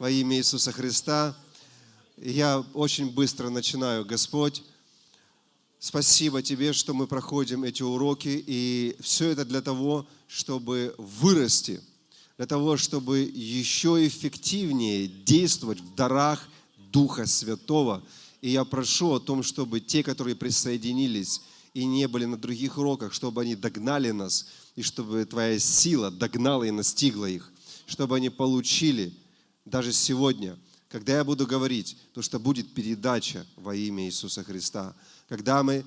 во имя Иисуса Христа. Я очень быстро начинаю, Господь. Спасибо Тебе, что мы проходим эти уроки, и все это для того, чтобы вырасти, для того, чтобы еще эффективнее действовать в дарах Духа Святого. И я прошу о том, чтобы те, которые присоединились и не были на других уроках, чтобы они догнали нас, и чтобы Твоя сила догнала и настигла их, чтобы они получили даже сегодня, когда я буду говорить, то что будет передача во имя Иисуса Христа. Когда мы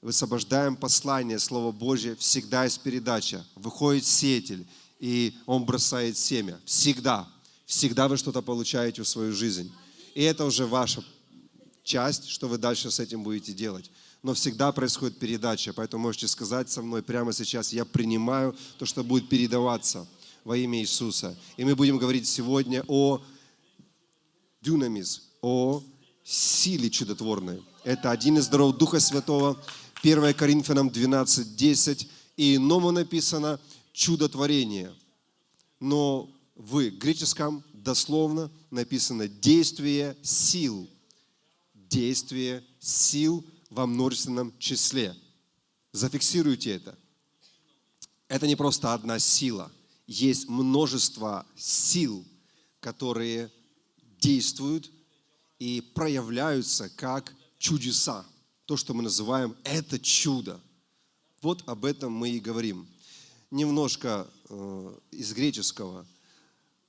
высвобождаем послание, Слово Божье, всегда есть передача. Выходит сеятель, и он бросает семя. Всегда. Всегда вы что-то получаете в свою жизнь. И это уже ваша часть, что вы дальше с этим будете делать. Но всегда происходит передача, поэтому можете сказать со мной прямо сейчас, я принимаю то, что будет передаваться во имя Иисуса. И мы будем говорить сегодня о дюнамис, о силе чудотворной. Это один из даров Духа Святого. 1 Коринфянам 12, 10. И иному написано чудотворение. Но в греческом дословно написано действие сил. Действие сил во множественном числе. Зафиксируйте это. Это не просто одна сила. Есть множество сил, которые действуют и проявляются как чудеса. То, что мы называем это чудо. Вот об этом мы и говорим. Немножко э, из греческого.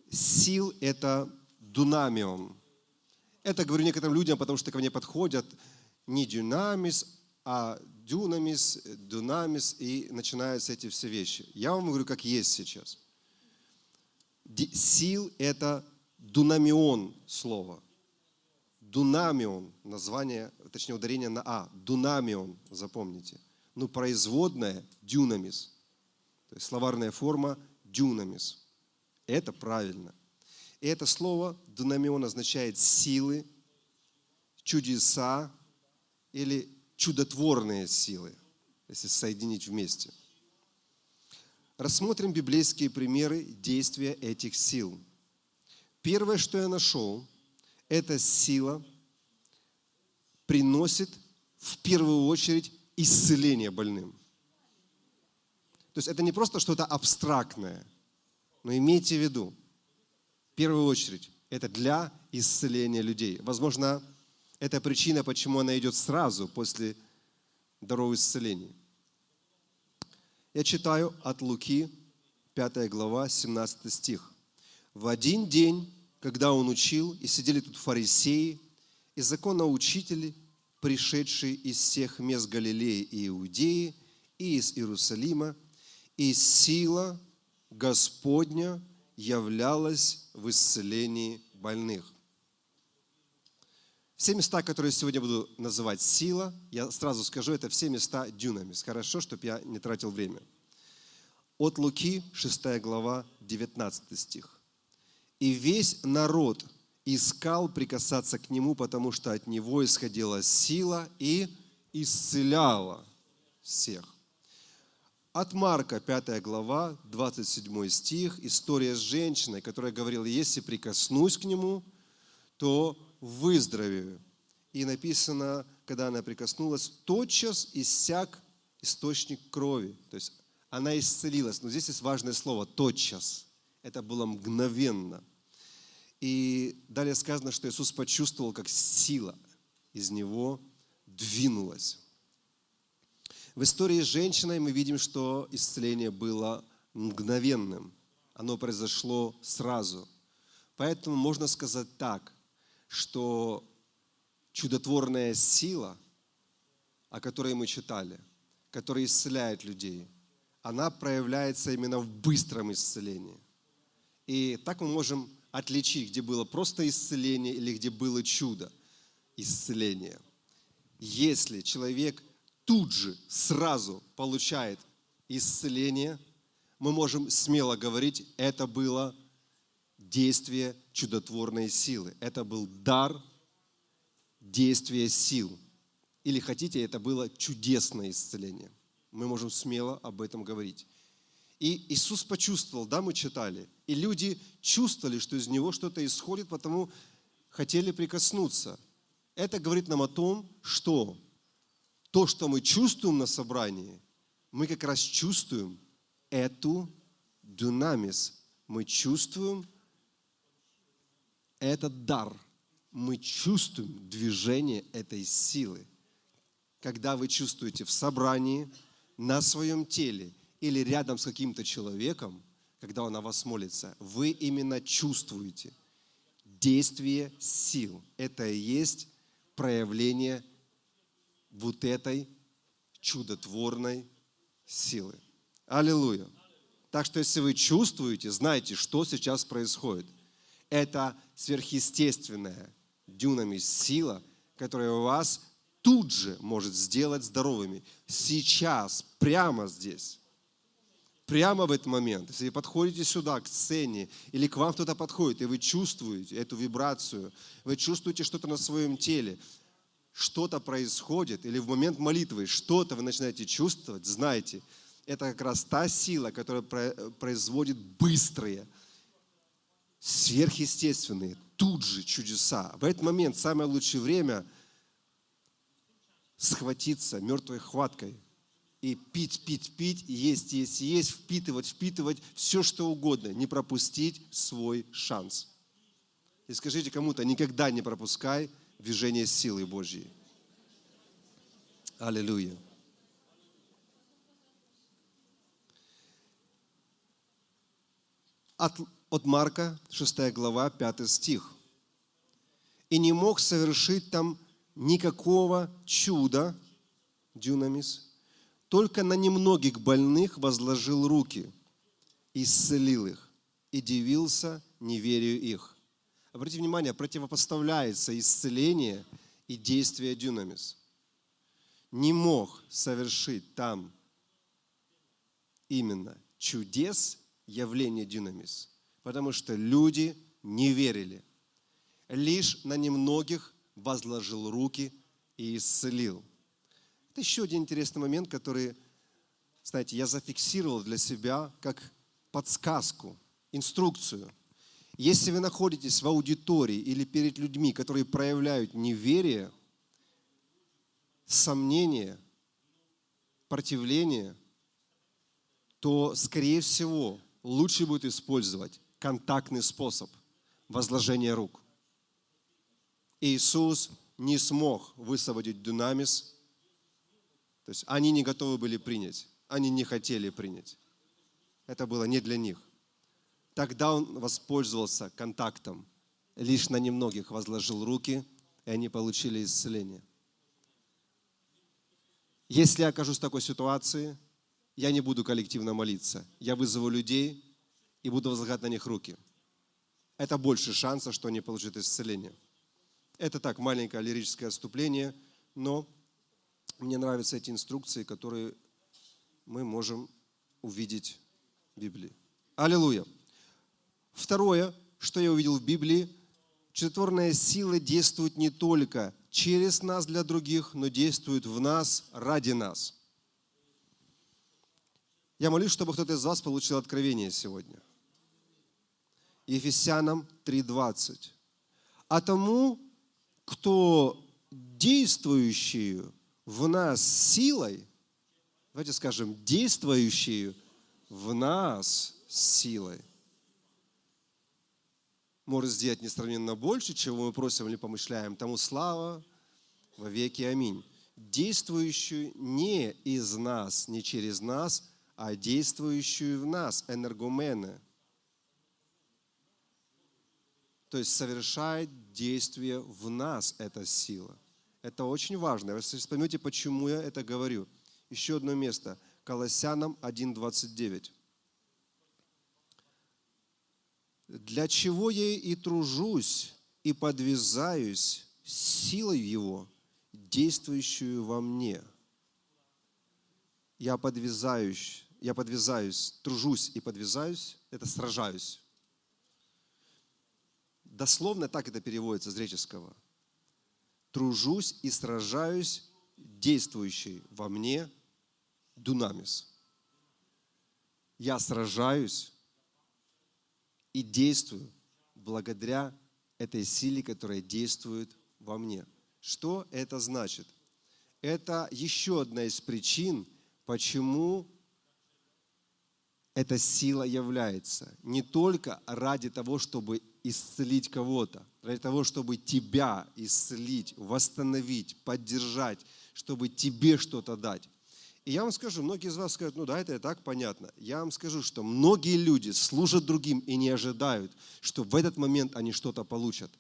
Сил – это дунамион. Это говорю некоторым людям, потому что ко мне подходят не дюнамис, а дюнамис, дунамис, и начинаются эти все вещи. Я вам говорю, как есть сейчас. Сил – это дунамион слово. Дунамион, название, точнее ударение на А. Дунамион, запомните. Ну, производная дюнамис. То есть словарная форма дюнамис. Это правильно. И это слово дунамион означает силы, чудеса или чудотворные силы, если соединить вместе. Рассмотрим библейские примеры действия этих сил – Первое, что я нашел, эта сила приносит в первую очередь исцеление больным. То есть это не просто что-то абстрактное, но имейте в виду, в первую очередь, это для исцеления людей. Возможно, это причина, почему она идет сразу после даров исцеления. Я читаю от Луки, 5 глава, 17 стих. В один день когда он учил, и сидели тут фарисеи, и законоучители, пришедшие из всех мест Галилеи и Иудеи, и из Иерусалима, и сила Господня являлась в исцелении больных. Все места, которые сегодня буду называть сила, я сразу скажу, это все места дюнами. Хорошо, чтобы я не тратил время. От Луки, 6 глава, 19 стих. И весь народ искал прикасаться к нему, потому что от него исходила сила и исцеляла всех. От Марка, 5 глава, 27 стих, история с женщиной, которая говорила, если прикоснусь к нему, то выздоровею. И написано, когда она прикоснулась, тотчас иссяк источник крови. То есть она исцелилась. Но здесь есть важное слово «тотчас». Это было мгновенно. И далее сказано, что Иисус почувствовал, как сила из него двинулась. В истории с женщиной мы видим, что исцеление было мгновенным. Оно произошло сразу. Поэтому можно сказать так, что чудотворная сила, о которой мы читали, которая исцеляет людей, она проявляется именно в быстром исцелении. И так мы можем отличить, где было просто исцеление или где было чудо исцеления. Если человек тут же, сразу получает исцеление, мы можем смело говорить, это было действие чудотворной силы. Это был дар действия сил. Или хотите, это было чудесное исцеление. Мы можем смело об этом говорить. И Иисус почувствовал, да, мы читали. И люди чувствовали, что из него что-то исходит, потому хотели прикоснуться. Это говорит нам о том, что то, что мы чувствуем на собрании, мы как раз чувствуем эту динамис. Мы чувствуем этот дар. Мы чувствуем движение этой силы. Когда вы чувствуете в собрании, на своем теле или рядом с каким-то человеком, когда он о вас молится, вы именно чувствуете действие сил. Это и есть проявление вот этой чудотворной силы. Аллилуйя. Так что если вы чувствуете, знаете, что сейчас происходит. Это сверхъестественная дюнами сила, которая вас тут же может сделать здоровыми. Сейчас, прямо здесь. Прямо в этот момент, если вы подходите сюда, к сцене, или к вам кто-то подходит, и вы чувствуете эту вибрацию, вы чувствуете что-то на своем теле, что-то происходит, или в момент молитвы что-то вы начинаете чувствовать, знайте, это как раз та сила, которая производит быстрые, сверхъестественные, тут же чудеса. В этот момент самое лучшее время схватиться мертвой хваткой и пить, пить, пить, есть, есть, есть, впитывать, впитывать, все что угодно, не пропустить свой шанс. И скажите кому-то, никогда не пропускай движение силы Божьей. Аллилуйя. От, от Марка, 6 глава, 5 стих. «И не мог совершить там никакого чуда, дюнамис, только на немногих больных возложил руки, исцелил их и дивился неверию их. Обратите внимание, противопоставляется исцеление и действие дюнамис. Не мог совершить там именно чудес явление дюнамис, потому что люди не верили. Лишь на немногих возложил руки и исцелил. Это еще один интересный момент, который, знаете, я зафиксировал для себя как подсказку, инструкцию. Если вы находитесь в аудитории или перед людьми, которые проявляют неверие, сомнение, противление, то, скорее всего, лучше будет использовать контактный способ возложения рук. Иисус не смог высвободить дунамис то есть они не готовы были принять, они не хотели принять. Это было не для них. Тогда он воспользовался контактом, лишь на немногих возложил руки, и они получили исцеление. Если я окажусь в такой ситуации, я не буду коллективно молиться. Я вызову людей и буду возлагать на них руки. Это больше шансов, что они получат исцеление. Это так, маленькое лирическое отступление, но мне нравятся эти инструкции, которые мы можем увидеть в Библии. Аллилуйя. Второе, что я увидел в Библии, чудотворная сила действует не только через нас для других, но действует в нас ради нас. Я молюсь, чтобы кто-то из вас получил откровение сегодня. Ефесянам 3.20. А тому, кто действующую в нас силой, давайте скажем, действующую в нас силой, может сделать несравненно больше, чего мы просим или помышляем. Тому слава во веки. Аминь. Действующую не из нас, не через нас, а действующую в нас, энергомены. То есть совершает действие в нас эта сила – это очень важно. Вы поймете, почему я это говорю. Еще одно место. Колоссянам 1.29. «Для чего я и тружусь, и подвязаюсь силой Его, действующую во мне». Я подвязаюсь, я подвязаюсь, тружусь и подвязаюсь, это сражаюсь. Дословно так это переводится с греческого – тружусь и сражаюсь, действующий во мне дунамис. я сражаюсь и действую благодаря этой силе, которая действует во мне. Что это значит? Это еще одна из причин, почему эта сила является. Не только ради того, чтобы исцелить кого-то, ради того, чтобы тебя исцелить, восстановить, поддержать, чтобы тебе что-то дать. И я вам скажу, многие из вас скажут, ну да, это и так понятно. Я вам скажу, что многие люди служат другим и не ожидают, что в этот момент они что-то получат.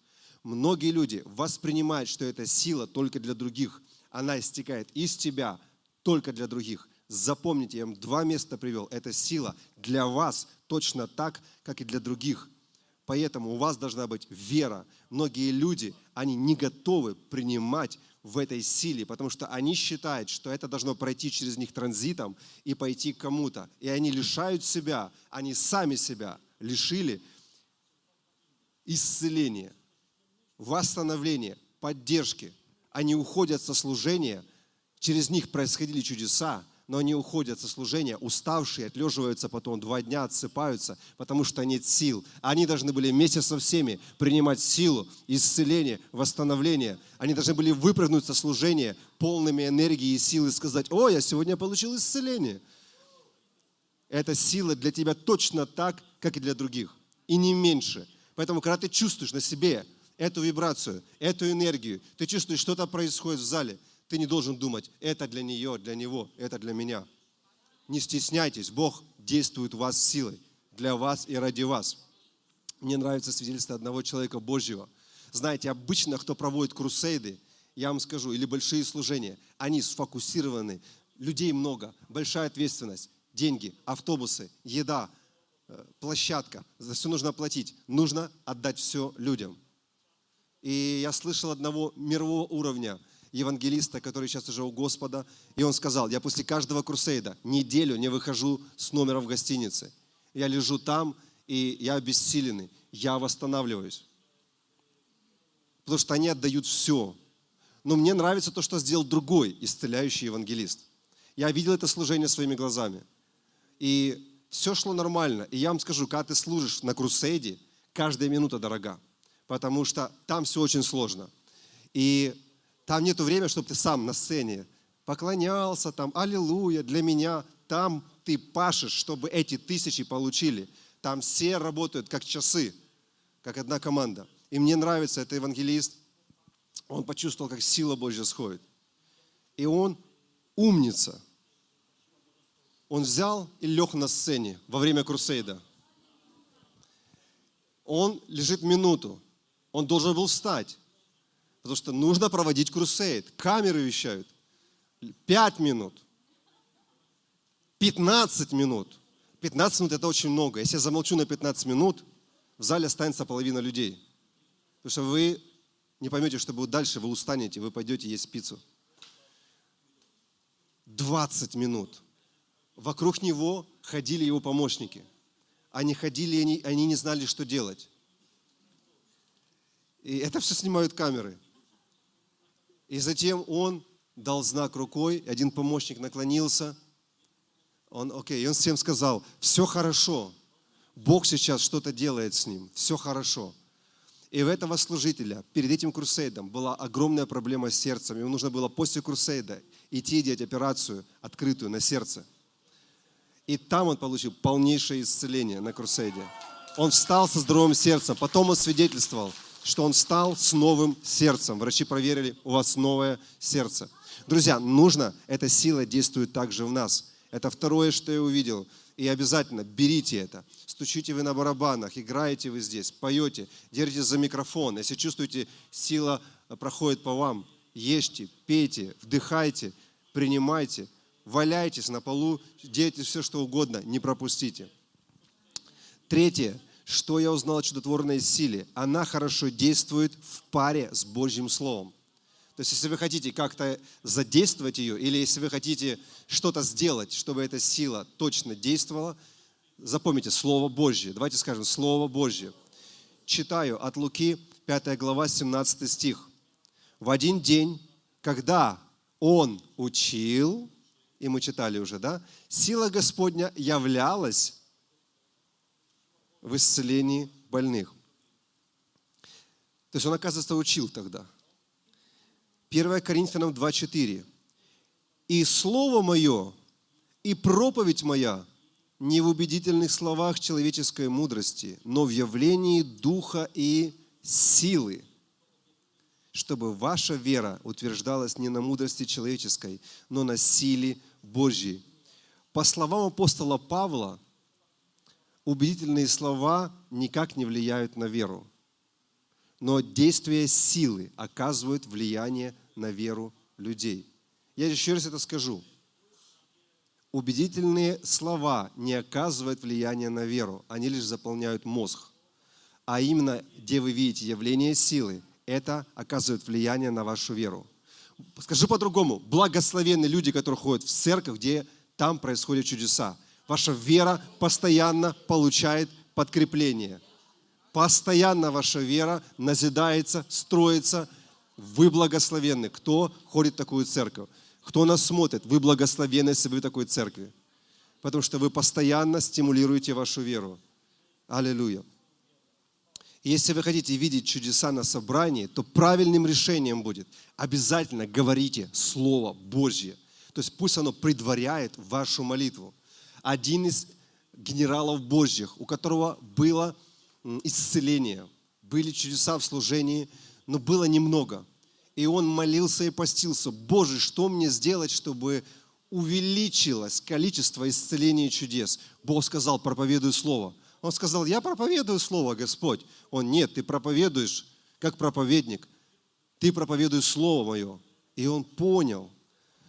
Многие люди воспринимают, что эта сила только для других. Она истекает из тебя только для других. Запомните, я вам два места привел. Эта сила для вас точно так, как и для других. Поэтому у вас должна быть вера. Многие люди, они не готовы принимать в этой силе, потому что они считают, что это должно пройти через них транзитом и пойти к кому-то. И они лишают себя, они сами себя лишили исцеления, восстановления, поддержки. Они уходят со служения, через них происходили чудеса, но они уходят со служения, уставшие, отлеживаются потом два дня, отсыпаются, потому что нет сил. Они должны были вместе со всеми принимать силу, исцеление, восстановление. Они должны были выпрыгнуть со служения полными энергии и силы и сказать, о, я сегодня получил исцеление. Эта сила для тебя точно так, как и для других, и не меньше. Поэтому, когда ты чувствуешь на себе эту вибрацию, эту энергию, ты чувствуешь, что-то происходит в зале – ты не должен думать, это для нее, для него, это для меня. Не стесняйтесь, Бог действует в вас силой, для вас и ради вас. Мне нравится свидетельство одного человека Божьего. Знаете, обычно, кто проводит крусейды, я вам скажу, или большие служения, они сфокусированы, людей много, большая ответственность, деньги, автобусы, еда, э, площадка, за все нужно платить, нужно отдать все людям. И я слышал одного мирового уровня – евангелиста, который сейчас уже у Господа, и он сказал, я после каждого крусейда неделю не выхожу с номера в гостинице. Я лежу там, и я обессиленный, я восстанавливаюсь. Потому что они отдают все. Но мне нравится то, что сделал другой исцеляющий евангелист. Я видел это служение своими глазами. И все шло нормально. И я вам скажу, когда ты служишь на крусейде, каждая минута дорога. Потому что там все очень сложно. И там нету времени, чтобы ты сам на сцене поклонялся, там, аллилуйя, для меня. Там ты пашешь, чтобы эти тысячи получили. Там все работают как часы, как одна команда. И мне нравится, это евангелист, он почувствовал, как сила Божья сходит. И он умница. Он взял и лег на сцене во время крусейда. Он лежит минуту. Он должен был встать. Потому что нужно проводить крусейд. Камеры вещают. Пять минут. 15 минут. 15 минут это очень много. Если я замолчу на 15 минут, в зале останется половина людей. Потому что вы не поймете, что будет дальше, вы устанете, вы пойдете есть пиццу. 20 минут. Вокруг него ходили его помощники. Они ходили, они, они не знали, что делать. И это все снимают камеры. И затем он дал знак рукой, один помощник наклонился, он, окей, и он всем сказал, все хорошо, Бог сейчас что-то делает с ним, все хорошо. И у этого служителя перед этим крусейдом была огромная проблема с сердцем. Ему нужно было после крусейда идти делать операцию открытую на сердце. И там он получил полнейшее исцеление на крусейде. Он встал со здоровым сердцем, потом он свидетельствовал – что он стал с новым сердцем. Врачи проверили, у вас новое сердце. Друзья, нужно, эта сила действует также в нас. Это второе, что я увидел. И обязательно берите это. Стучите вы на барабанах, играете вы здесь, поете, держите за микрофон. Если чувствуете, сила проходит по вам, ешьте, пейте, вдыхайте, принимайте, валяйтесь на полу, делайте все, что угодно, не пропустите. Третье что я узнал о чудотворной силе? Она хорошо действует в паре с Божьим Словом. То есть, если вы хотите как-то задействовать ее, или если вы хотите что-то сделать, чтобы эта сила точно действовала, запомните Слово Божье. Давайте скажем Слово Божье. Читаю от Луки, 5 глава, 17 стих. В один день, когда он учил, и мы читали уже, да? Сила Господня являлась в исцелении больных. То есть он, оказывается, учил тогда. 1 Коринфянам 2,4. «И слово мое, и проповедь моя не в убедительных словах человеческой мудрости, но в явлении духа и силы, чтобы ваша вера утверждалась не на мудрости человеческой, но на силе Божьей». По словам апостола Павла, убедительные слова никак не влияют на веру но действие силы оказывают влияние на веру людей. Я еще раз это скажу. Убедительные слова не оказывают влияния на веру, они лишь заполняют мозг. А именно, где вы видите явление силы, это оказывает влияние на вашу веру. Скажу по-другому. Благословенны люди, которые ходят в церковь, где там происходят чудеса. Ваша вера постоянно получает подкрепление – Постоянно ваша вера назидается, строится. Вы благословенны. Кто ходит в такую церковь? Кто нас смотрит? Вы благословенны, если вы в такой церкви. Потому что вы постоянно стимулируете вашу веру. Аллилуйя. Если вы хотите видеть чудеса на собрании, то правильным решением будет обязательно говорите Слово Божье. То есть пусть оно предваряет вашу молитву. Один из генералов Божьих, у которого было исцеления, были чудеса в служении, но было немного. И он молился и постился, Боже, что мне сделать, чтобы увеличилось количество исцелений и чудес? Бог сказал, проповедуй Слово. Он сказал, я проповедую Слово, Господь. Он, нет, ты проповедуешь, как проповедник. Ты проповедуешь Слово Мое. И он понял,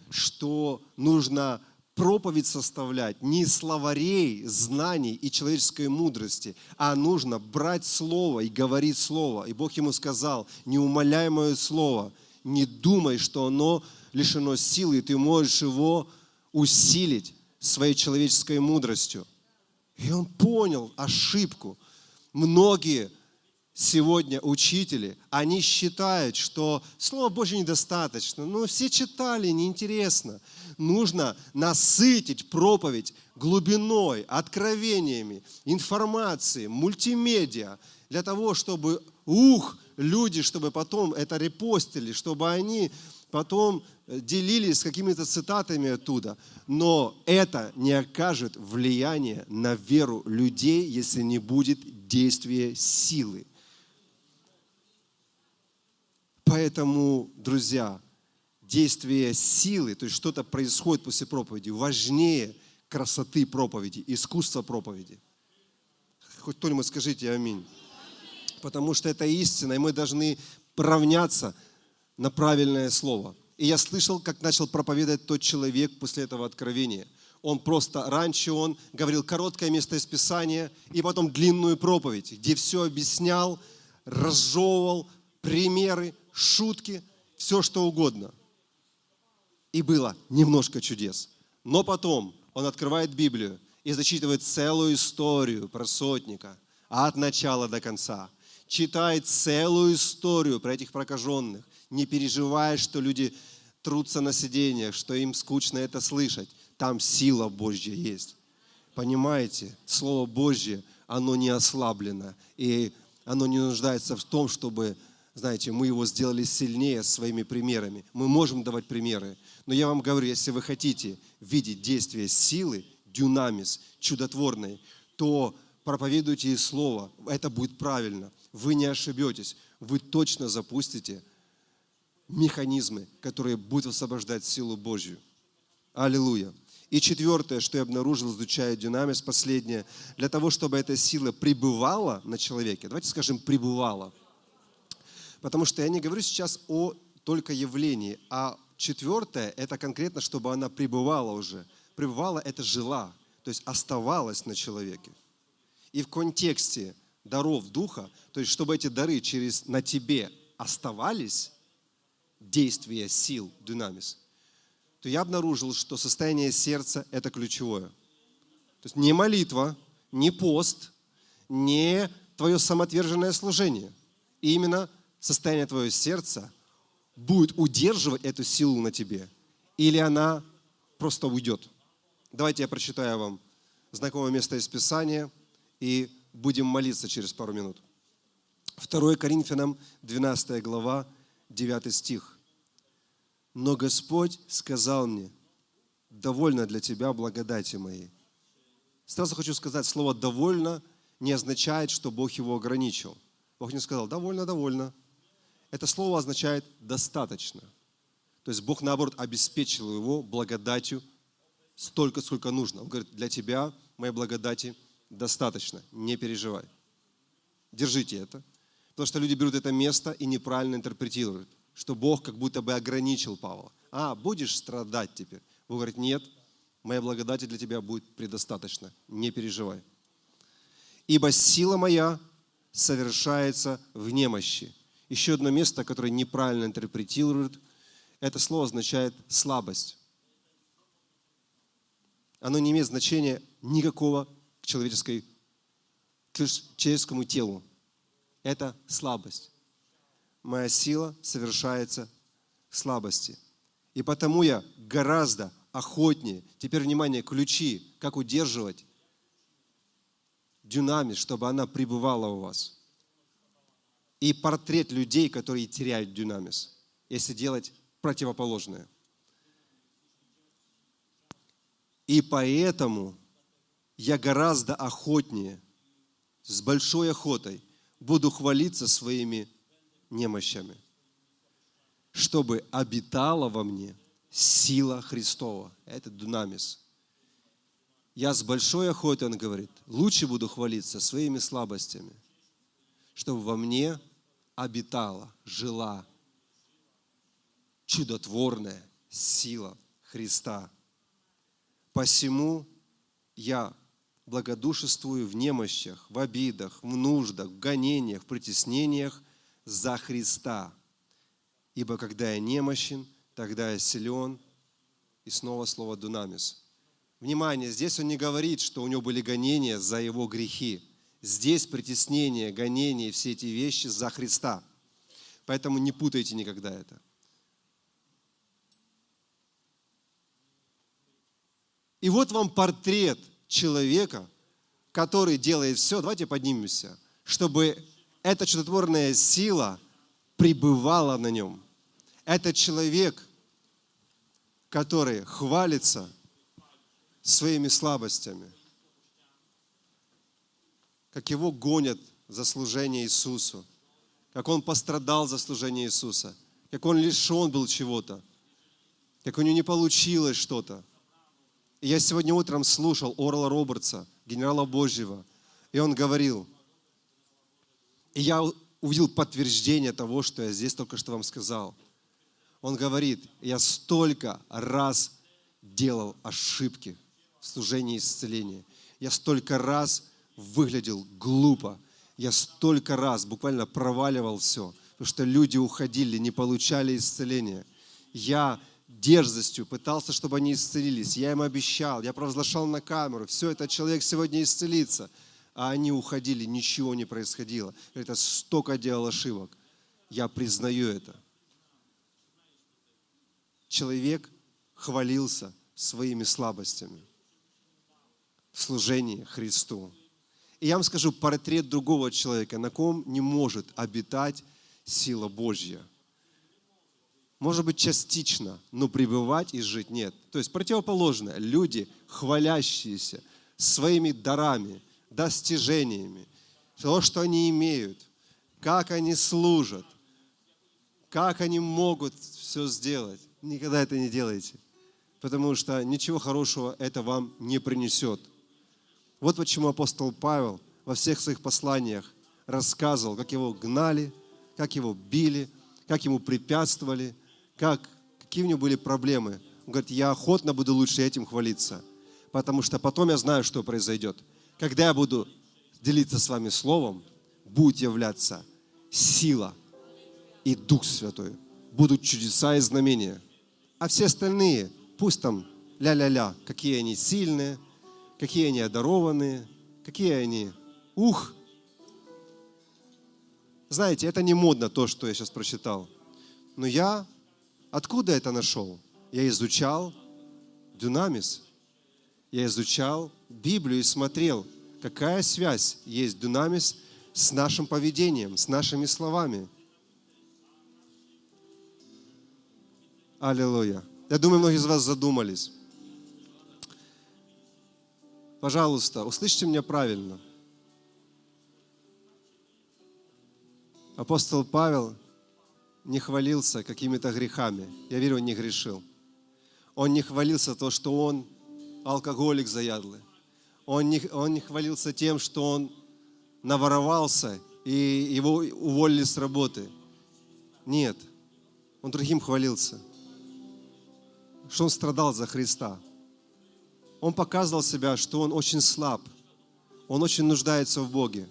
что нужно проповедь составлять не словарей, знаний и человеческой мудрости, а нужно брать Слово и говорить Слово. И Бог ему сказал, не умоляй мое Слово, не думай, что оно лишено силы, и ты можешь его усилить своей человеческой мудростью. И он понял ошибку. Многие сегодня учители, они считают, что Слово Божье недостаточно. Ну, все читали, неинтересно. Нужно насытить проповедь глубиной, откровениями, информацией, мультимедиа, для того, чтобы, ух, люди, чтобы потом это репостили, чтобы они потом делились какими-то цитатами оттуда. Но это не окажет влияния на веру людей, если не будет действия силы. Поэтому, друзья, действие силы, то есть что-то происходит после проповеди, важнее красоты проповеди, искусства проповеди. Хоть кто-нибудь скажите аминь. Потому что это истина, и мы должны равняться на правильное слово. И я слышал, как начал проповедовать тот человек после этого откровения. Он просто, раньше он говорил короткое место из Писания, и потом длинную проповедь, где все объяснял, разжевывал, примеры, шутки, все что угодно. И было немножко чудес. Но потом он открывает Библию и зачитывает целую историю про сотника от начала до конца. Читает целую историю про этих прокаженных, не переживая, что люди трутся на сиденьях, что им скучно это слышать. Там сила Божья есть. Понимаете? Слово Божье, оно не ослаблено. И оно не нуждается в том, чтобы знаете, мы его сделали сильнее своими примерами. Мы можем давать примеры. Но я вам говорю, если вы хотите видеть действие силы, дюнамис, чудотворной, то проповедуйте и слово. Это будет правильно. Вы не ошибетесь. Вы точно запустите механизмы, которые будут освобождать силу Божью. Аллилуйя. И четвертое, что я обнаружил, изучая динамис, последнее, для того, чтобы эта сила пребывала на человеке, давайте скажем, пребывала – Потому что я не говорю сейчас о только явлении, а четвертое – это конкретно, чтобы она пребывала уже. Пребывала – это жила, то есть оставалась на человеке. И в контексте даров Духа, то есть чтобы эти дары через на тебе оставались, действие сил, динамис, то я обнаружил, что состояние сердца – это ключевое. То есть не молитва, не пост, не твое самоотверженное служение. И именно состояние твоего сердца будет удерживать эту силу на тебе, или она просто уйдет. Давайте я прочитаю вам знакомое место из Писания и будем молиться через пару минут. 2 Коринфянам, 12 глава, 9 стих. «Но Господь сказал мне, довольно для тебя благодати моей». Сразу хочу сказать, слово «довольно» не означает, что Бог его ограничил. Бог не сказал «довольно, довольно». Это слово означает «достаточно». То есть Бог, наоборот, обеспечил его благодатью столько, сколько нужно. Он говорит, для тебя моей благодати достаточно, не переживай. Держите это. Потому что люди берут это место и неправильно интерпретируют, что Бог как будто бы ограничил Павла. А, будешь страдать теперь. Бог говорит, нет, моя благодати для тебя будет предостаточно, не переживай. Ибо сила моя совершается в немощи. Еще одно место, которое неправильно интерпретируют, это слово означает слабость. Оно не имеет значения никакого к, человеческой, к человеческому телу. Это слабость. Моя сила совершается в слабости. И потому я гораздо охотнее. Теперь, внимание, ключи, как удерживать дюнамис, чтобы она пребывала у вас. И портрет людей, которые теряют дюнамис, если делать противоположное. И поэтому я гораздо охотнее, с большой охотой буду хвалиться своими немощами, чтобы обитала во мне сила Христова. Это дунамис. Я с большой охотой, он говорит, лучше буду хвалиться своими слабостями, чтобы во мне обитала, жила чудотворная сила Христа. Посему я благодушествую в немощах, в обидах, в нуждах, в гонениях, в притеснениях за Христа. Ибо когда я немощен, тогда я силен. И снова слово «дунамис». Внимание, здесь он не говорит, что у него были гонения за его грехи. Здесь притеснение, гонения, все эти вещи за Христа. Поэтому не путайте никогда это. И вот вам портрет человека, который делает все, давайте поднимемся, чтобы эта чудотворная сила пребывала на нем. Это человек, который хвалится своими слабостями, как его гонят за служение Иисусу, как он пострадал за служение Иисуса, как он лишен был чего-то, как у него не получилось что-то. Я сегодня утром слушал Орла Робертса, генерала Божьего, и он говорил, и я увидел подтверждение того, что я здесь только что вам сказал. Он говорит, я столько раз делал ошибки в служении исцеления. Я столько раз выглядел глупо. Я столько раз буквально проваливал все, потому что люди уходили, не получали исцеления. Я дерзостью пытался, чтобы они исцелились. Я им обещал, я провозглашал на камеру, все, этот человек сегодня исцелится. А они уходили, ничего не происходило. Это столько делал ошибок. Я признаю это. Человек хвалился своими слабостями в служении Христу. И я вам скажу портрет другого человека, на ком не может обитать сила Божья – может быть, частично, но пребывать и жить нет. То есть противоположное. Люди, хвалящиеся своими дарами, достижениями, то, что они имеют, как они служат, как они могут все сделать. Никогда это не делайте, потому что ничего хорошего это вам не принесет. Вот почему апостол Павел во всех своих посланиях рассказывал, как его гнали, как его били, как ему препятствовали – как, какие у него были проблемы. Он говорит, я охотно буду лучше этим хвалиться, потому что потом я знаю, что произойдет. Когда я буду делиться с вами словом, будет являться сила и Дух Святой. Будут чудеса и знамения. А все остальные, пусть там ля-ля-ля, какие они сильные, какие они одарованные, какие они, ух. Знаете, это не модно то, что я сейчас прочитал. Но я Откуда это нашел? Я изучал дунамис. Я изучал Библию и смотрел, какая связь есть дунамис с нашим поведением, с нашими словами. Аллилуйя. Я думаю, многие из вас задумались. Пожалуйста, услышьте меня правильно. Апостол Павел не хвалился какими-то грехами. Я верю, он не грешил. Он не хвалился то, что он алкоголик заядлый. Он не, он не хвалился тем, что он наворовался и его уволили с работы. Нет, он другим хвалился. Что он страдал за Христа. Он показывал себя, что он очень слаб. Он очень нуждается в Боге.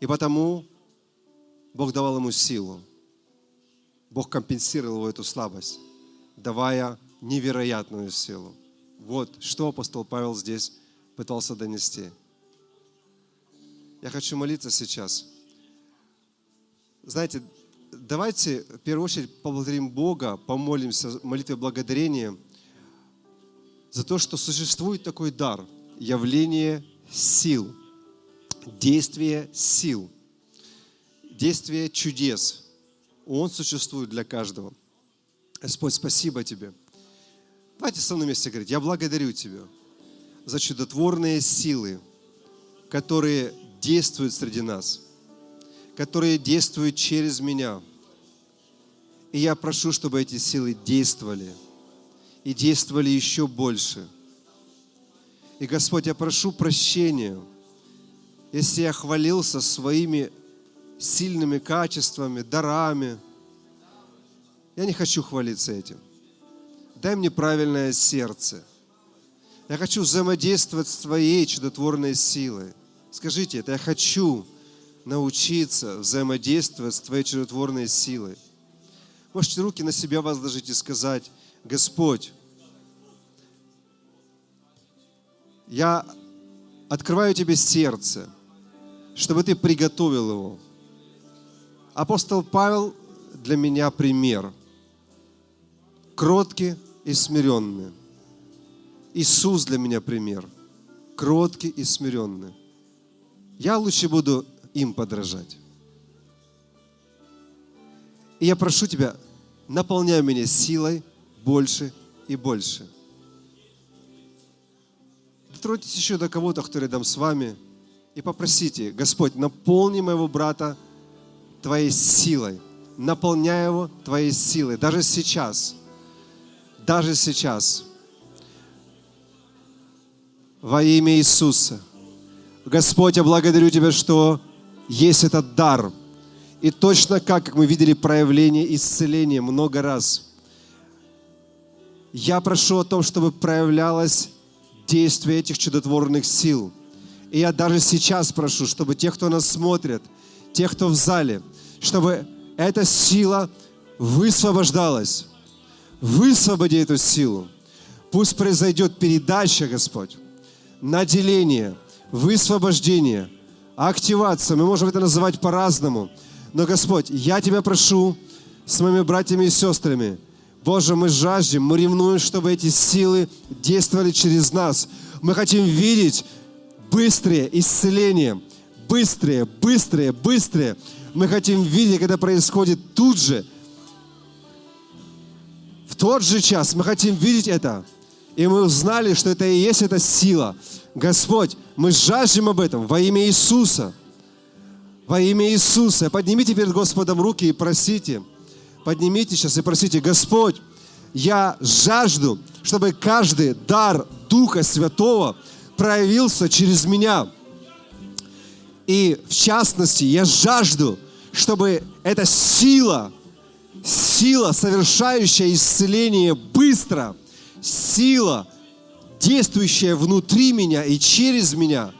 И потому Бог давал ему силу. Бог компенсировал его эту слабость, давая невероятную силу. Вот что апостол Павел здесь пытался донести. Я хочу молиться сейчас. Знаете, давайте в первую очередь поблагодарим Бога, помолимся молитвой благодарения за то, что существует такой дар, явление сил, действие сил, действие чудес. Он существует для каждого. Господь, спасибо Тебе. Давайте со мной вместе говорить. Я благодарю Тебя за чудотворные силы, которые действуют среди нас, которые действуют через меня. И я прошу, чтобы эти силы действовали и действовали еще больше. И, Господь, я прошу прощения, если я хвалился своими сильными качествами, дарами. Я не хочу хвалиться этим. Дай мне правильное сердце. Я хочу взаимодействовать с Твоей чудотворной силой. Скажите это, я хочу научиться взаимодействовать с Твоей чудотворной силой. Можете руки на себя возложить и сказать, Господь, я открываю Тебе сердце, чтобы Ты приготовил его. Апостол Павел для меня пример. Кроткий и смиренный. Иисус для меня пример. Кроткий и смиренный. Я лучше буду им подражать. И я прошу Тебя, наполняй меня силой больше и больше. Дотроньтесь еще до кого-то, кто рядом с вами, и попросите, Господь, наполни моего брата Твоей силой. Наполняй его Твоей силой. Даже сейчас. Даже сейчас. Во имя Иисуса. Господь, я благодарю Тебя, что есть этот дар. И точно как, как мы видели проявление исцеления много раз. Я прошу о том, чтобы проявлялось действие этих чудотворных сил. И я даже сейчас прошу, чтобы те, кто нас смотрят, те, кто в зале, чтобы эта сила высвобождалась. Высвободи эту силу. Пусть произойдет передача, Господь, наделение, высвобождение, активация. Мы можем это называть по-разному. Но, Господь, я Тебя прошу с моими братьями и сестрами, Боже, мы жаждем, мы ревнуем, чтобы эти силы действовали через нас. Мы хотим видеть быстрее исцеление, быстрее, быстрее, быстрее. Мы хотим видеть, когда происходит тут же, в тот же час. Мы хотим видеть это. И мы узнали, что это и есть эта сила. Господь, мы жаждем об этом во имя Иисуса. Во имя Иисуса. Поднимите перед Господом руки и просите. Поднимите сейчас и просите, Господь, я жажду, чтобы каждый дар Духа Святого проявился через меня. И в частности, я жажду, чтобы эта сила, сила, совершающая исцеление быстро, сила, действующая внутри меня и через меня,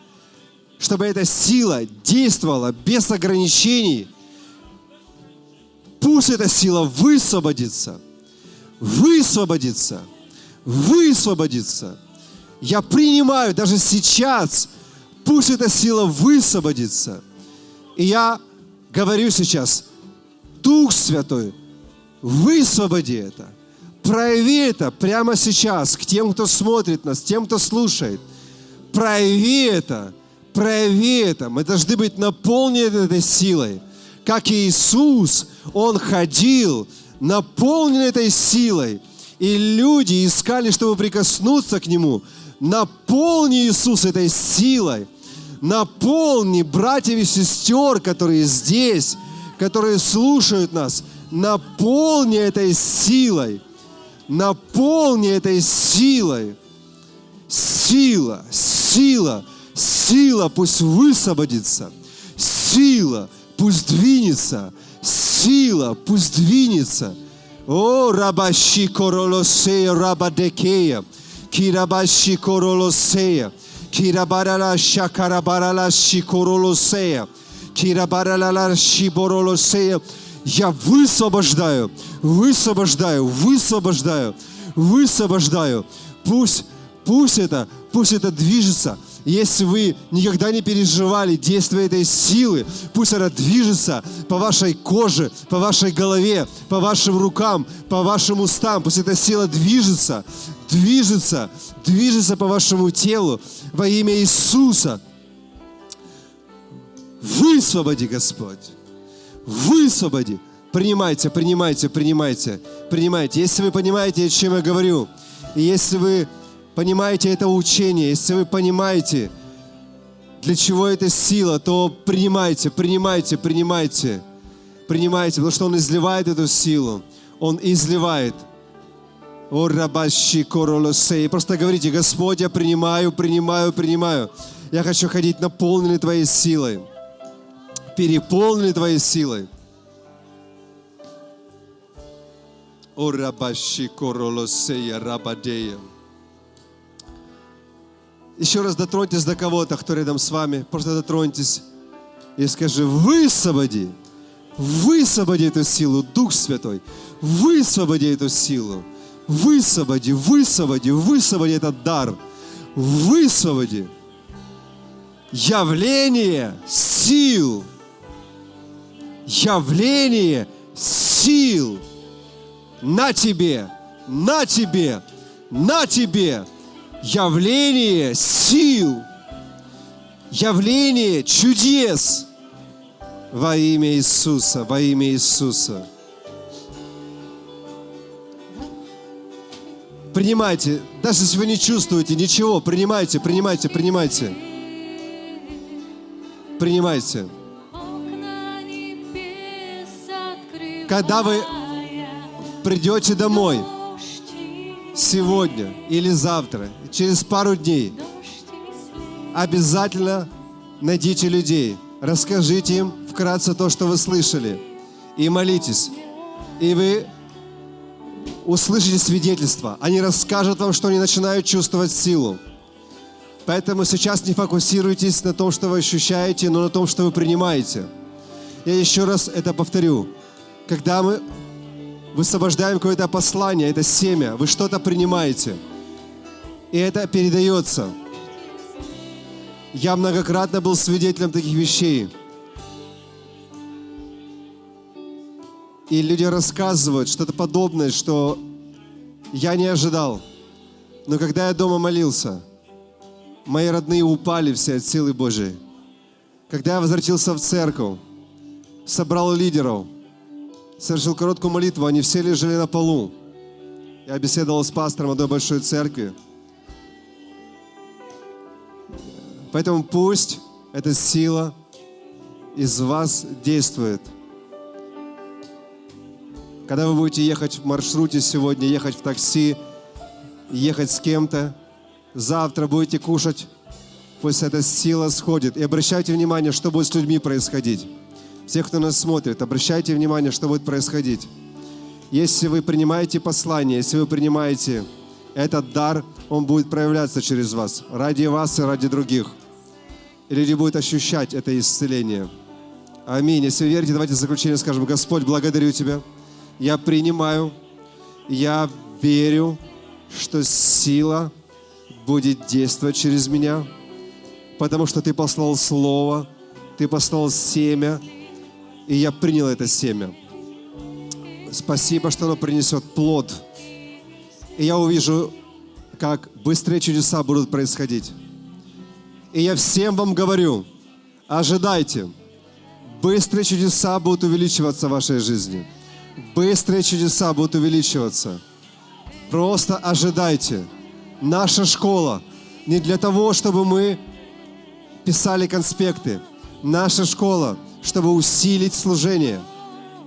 чтобы эта сила действовала без ограничений. Пусть эта сила высвободится, высвободится, высвободится. Я принимаю даже сейчас, пусть эта сила высвободится. И я говорю сейчас, Дух Святой, высвободи это. Прояви это прямо сейчас к тем, кто смотрит нас, тем, кто слушает. Прояви это, прояви это. Мы должны быть наполнены этой силой. Как Иисус, Он ходил, наполнен этой силой. И люди искали, чтобы прикоснуться к Нему. Наполни Иисус этой силой. Наполни братьев и сестер, которые здесь, которые слушают нас. Наполни этой силой. Наполни этой силой. Сила, сила, сила пусть высвободится. Сила пусть двинется. Сила пусть двинется. О, рабащи королосея, рабадекея, кирабащи королосея, кирабарала шакарабарала шикоролосея, кирабарала шиборолосея. Я высвобождаю, высвобождаю, высвобождаю, высвобождаю. Пусть, пусть это, пусть это движется. Если вы никогда не переживали действие этой силы, пусть она движется по вашей коже, по вашей голове, по вашим рукам, по вашим устам. Пусть эта сила движется, движется, движется по вашему телу во имя Иисуса. Высвободи, Господь. Высвободи. Принимайте, принимайте, принимайте, принимайте. Если вы понимаете, о чем я говорю, и если вы понимаете это учение, если вы понимаете, для чего эта сила, то принимайте, принимайте, принимайте, принимайте, потому что Он изливает эту силу. Он изливает. О, рабащи королосей. Просто говорите, Господь, я принимаю, принимаю, принимаю. Я хочу ходить наполненный Твоей силой. Переполненный Твоей силой. О, рабащи королосея, рабадея. Еще раз дотроньтесь до кого-то, кто рядом с вами. Просто дотроньтесь и скажи, высвободи, высвободи эту силу, Дух Святой, высвободи эту силу, высвободи, высвободи, высвободи этот дар, высвободи явление сил, явление сил! На тебе, на тебе, на тебе, явление сил, явление чудес во имя Иисуса, во имя Иисуса. Принимайте, даже если вы не чувствуете ничего, принимайте, принимайте, принимайте. Принимайте. Когда вы придете домой, сегодня или завтра, через пару дней, обязательно найдите людей, расскажите им вкратце то, что вы слышали, и молитесь. И вы услышите свидетельство. Они расскажут вам, что они начинают чувствовать силу. Поэтому сейчас не фокусируйтесь на том, что вы ощущаете, но на том, что вы принимаете. Я еще раз это повторю. Когда мы высвобождаем какое-то послание, это семя, вы что-то принимаете. И это передается. Я многократно был свидетелем таких вещей. И люди рассказывают что-то подобное, что я не ожидал. Но когда я дома молился, мои родные упали все от силы Божией. Когда я возвратился в церковь, собрал лидеров – совершил короткую молитву, они все лежали на полу. Я беседовал с пастором одной большой церкви. Поэтому пусть эта сила из вас действует. Когда вы будете ехать в маршруте сегодня, ехать в такси, ехать с кем-то, завтра будете кушать, пусть эта сила сходит. И обращайте внимание, что будет с людьми происходить всех, кто нас смотрит, обращайте внимание, что будет происходить. Если вы принимаете послание, если вы принимаете этот дар, он будет проявляться через вас, ради вас и ради других. И люди будут ощущать это исцеление. Аминь. Если вы верите, давайте в заключение скажем, Господь, благодарю Тебя. Я принимаю, я верю, что сила будет действовать через меня, потому что Ты послал Слово, Ты послал семя, и я принял это семя. Спасибо, что оно принесет плод И я увижу, как быстрые чудеса будут происходить. И я всем вам говорю, ожидайте. Быстрые чудеса будут увеличиваться в вашей жизни. Быстрые чудеса будут увеличиваться. Просто ожидайте. Наша школа не для того, чтобы мы писали конспекты. Наша школа, чтобы усилить служение.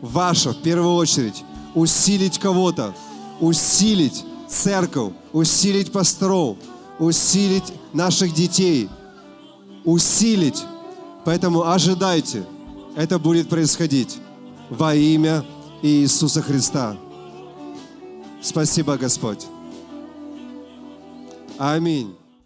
Ваше, в первую очередь. Усилить кого-то. Усилить церковь. Усилить пасторов. Усилить наших детей. Усилить. Поэтому ожидайте. Это будет происходить во имя Иисуса Христа. Спасибо, Господь. Аминь.